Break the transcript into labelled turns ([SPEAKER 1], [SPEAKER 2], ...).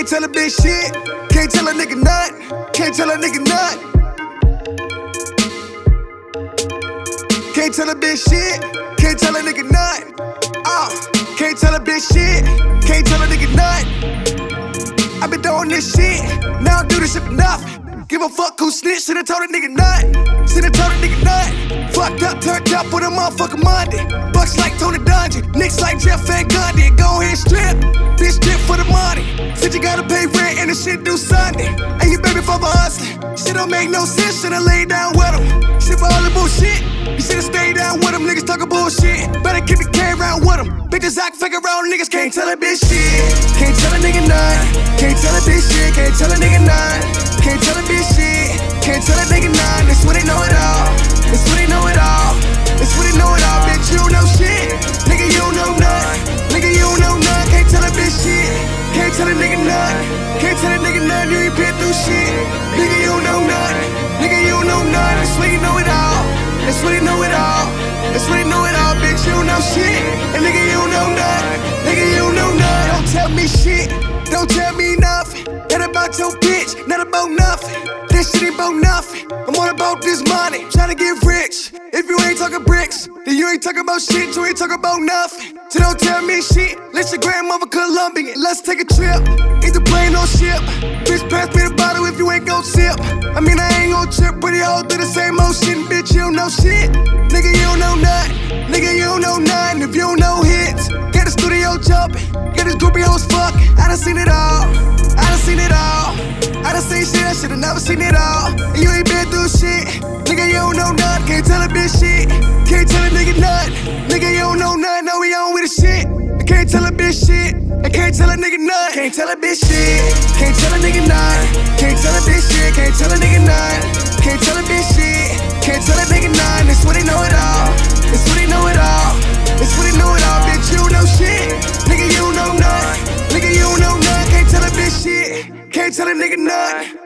[SPEAKER 1] Can't tell a bitch shit. Can't tell a nigga nut. Can't tell a nigga nut. Can't tell a bitch shit. Can't tell a nigga nut. Uh, can't tell a bitch shit. Can't tell a nigga nut. i been doing this shit. Now I do this shit nothing. Give a fuck who snitch, should've told a nigga nut. Should've told a nigga nut. Fucked up, turned up with a motherfucking Monday. Bucks like Tony Dungy, Knicks like Jeff Van Gundy. Go ahead, strip. You gotta pay rent and the shit due Sunday. And you baby for hustling. Shit don't make no sense, should've laid down with him. Shit for all the bullshit. You should've stayed down with him, niggas talking bullshit. Better keep the K around with him. Bitches act fake around, niggas can't tell a bitch shit. Can't tell a nigga none. Can't tell a bitch shit, can't tell a nigga none. Can't tell a bitch shit. Can't tell a nigga none. That's what they know it all. That's what they nothing. You ain't been through shit. Nigga, you know nothing. Nigga, you know nothing. That's you know it all. That's what they know it all. That's what they know it all, bitch. You know shit. And nigga, you know nothing. Nigga, you know nothing. Don't tell me shit. Don't tell me nothing. Not about your bitch, not about nothing. This shit ain't about nothing. I'm all about this money, trying to get rich. If you ain't talking bricks, then you ain't talking about shit, you ain't talking about nothing. So don't tell me shit. Let your grandmother Colombian. Let's take a trip. Either plane or ship. Gon' sip. I mean, I ain't gon' trip. but Pretty all do the same shit. Bitch, you don't know shit. Nigga, you don't know nothing. Nigga, you don't know nothing. If you don't know hits, get the studio jumping. Get this groupie hoes fuck. I done seen it all. I done seen it all. I done seen shit, I should've never seen it all. And you ain't been through shit. Nigga, you don't know nothing. Can't tell a bitch shit. Can't tell a nigga nothing. Nigga, you don't know nothing. No, we on with the shit. I can't tell a bitch shit. I can't tell a nigga nothing. Can't tell a bitch shit. Can't tell a nigga nothing. Can't tell a bitch shit. Can't tell a nigga nothing. Can't tell a bitch shit. Can't tell a nigga nothing. That's what they know it all. That's what they know it all. That's what they know it all. Bitch, you know shit. Nigga, you know nothing. Nigga, you know nothing. Can't tell a bitch shit. Can't tell a nigga nothing.